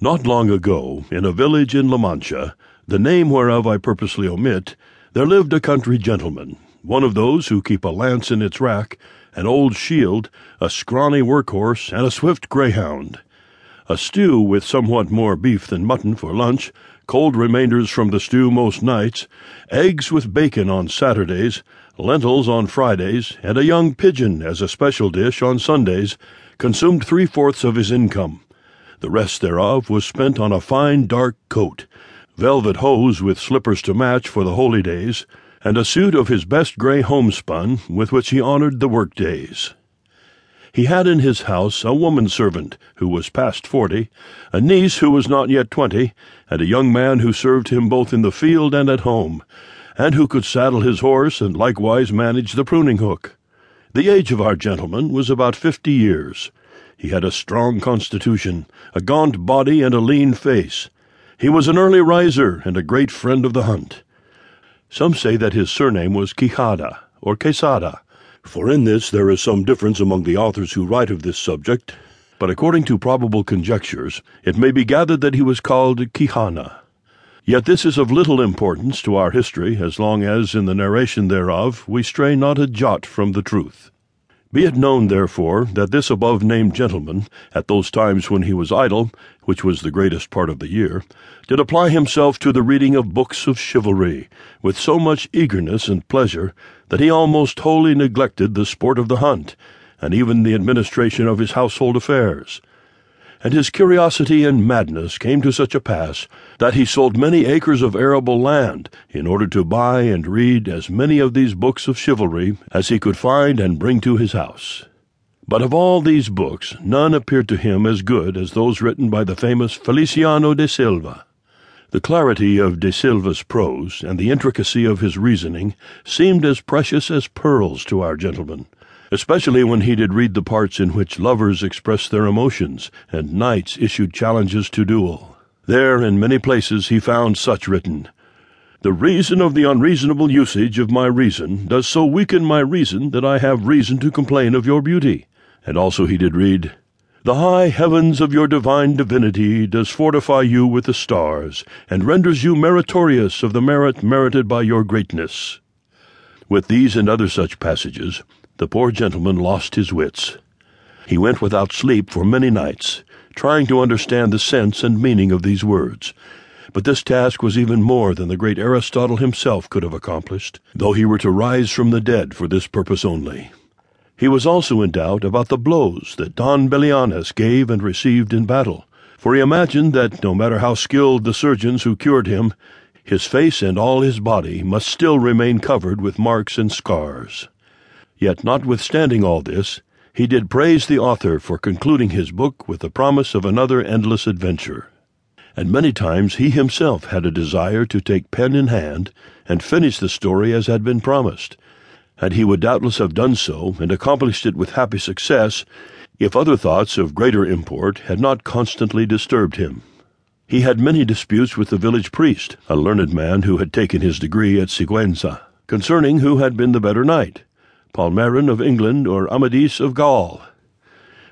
Not long ago, in a village in La Mancha, the name whereof I purposely omit, there lived a country gentleman, one of those who keep a lance in its rack, an old shield, a scrawny workhorse, and a swift greyhound. A stew with somewhat more beef than mutton for lunch, cold remainders from the stew most nights, eggs with bacon on Saturdays, lentils on Fridays, and a young pigeon as a special dish on Sundays, consumed three fourths of his income the rest thereof was spent on a fine dark coat, velvet hose with slippers to match for the holy days, and a suit of his best grey homespun with which he honored the work days. He had in his house a woman servant who was past forty, a niece who was not yet twenty, and a young man who served him both in the field and at home, and who could saddle his horse and likewise manage the pruning hook. The age of our gentleman was about fifty years. He had a strong constitution, a gaunt body, and a lean face. He was an early riser and a great friend of the hunt. Some say that his surname was Quijada or Quesada, for in this there is some difference among the authors who write of this subject, but according to probable conjectures, it may be gathered that he was called Quixana. Yet this is of little importance to our history as long as in the narration thereof we stray not a jot from the truth. Be it known, therefore, that this above named gentleman, at those times when he was idle, which was the greatest part of the year, did apply himself to the reading of books of chivalry, with so much eagerness and pleasure that he almost wholly neglected the sport of the hunt, and even the administration of his household affairs and his curiosity and madness came to such a pass that he sold many acres of arable land in order to buy and read as many of these books of chivalry as he could find and bring to his house. But of all these books, none appeared to him as good as those written by the famous Feliciano de Silva. The clarity of de Silva's prose and the intricacy of his reasoning seemed as precious as pearls to our gentleman especially when he did read the parts in which lovers expressed their emotions and knights issued challenges to duel. There, in many places, he found such written The reason of the unreasonable usage of my reason does so weaken my reason that I have reason to complain of your beauty. And also he did read the high heavens of your divine divinity does fortify you with the stars, and renders you meritorious of the merit merited by your greatness. With these and other such passages, the poor gentleman lost his wits. He went without sleep for many nights, trying to understand the sense and meaning of these words. But this task was even more than the great Aristotle himself could have accomplished, though he were to rise from the dead for this purpose only. He was also in doubt about the blows that Don Belianis gave and received in battle, for he imagined that no matter how skilled the surgeons who cured him, his face and all his body must still remain covered with marks and scars. Yet, notwithstanding all this, he did praise the author for concluding his book with the promise of another endless adventure. And many times he himself had a desire to take pen in hand and finish the story as had been promised, and he would doubtless have done so and accomplished it with happy success if other thoughts of greater import had not constantly disturbed him. He had many disputes with the village priest, a learned man who had taken his degree at Siguenza, concerning who had been the better knight, Palmerin of England or Amadis of Gaul.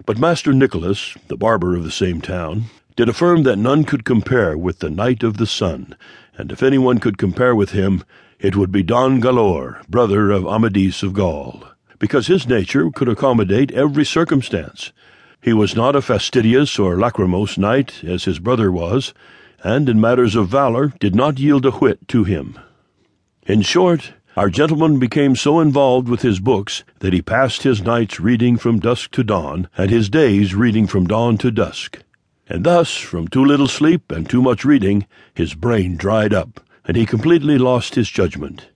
But Master Nicholas, the barber of the same town, did affirm that none could compare with the Knight of the Sun, and if anyone could compare with him, it would be Don Galaor, brother of Amadis of Gaul, because his nature could accommodate every circumstance. He was not a fastidious or lachrymose knight, as his brother was, and in matters of valour did not yield a whit to him. In short, our gentleman became so involved with his books that he passed his nights reading from dusk to dawn, and his days reading from dawn to dusk. And thus, from too little sleep and too much reading, his brain dried up, and he completely lost his judgment.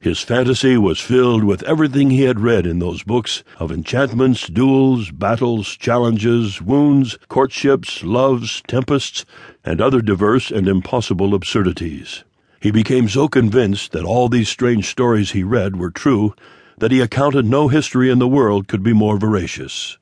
His fantasy was filled with everything he had read in those books of enchantments, duels, battles, challenges, wounds, courtships, loves, tempests, and other diverse and impossible absurdities. He became so convinced that all these strange stories he read were true that he accounted no history in the world could be more veracious.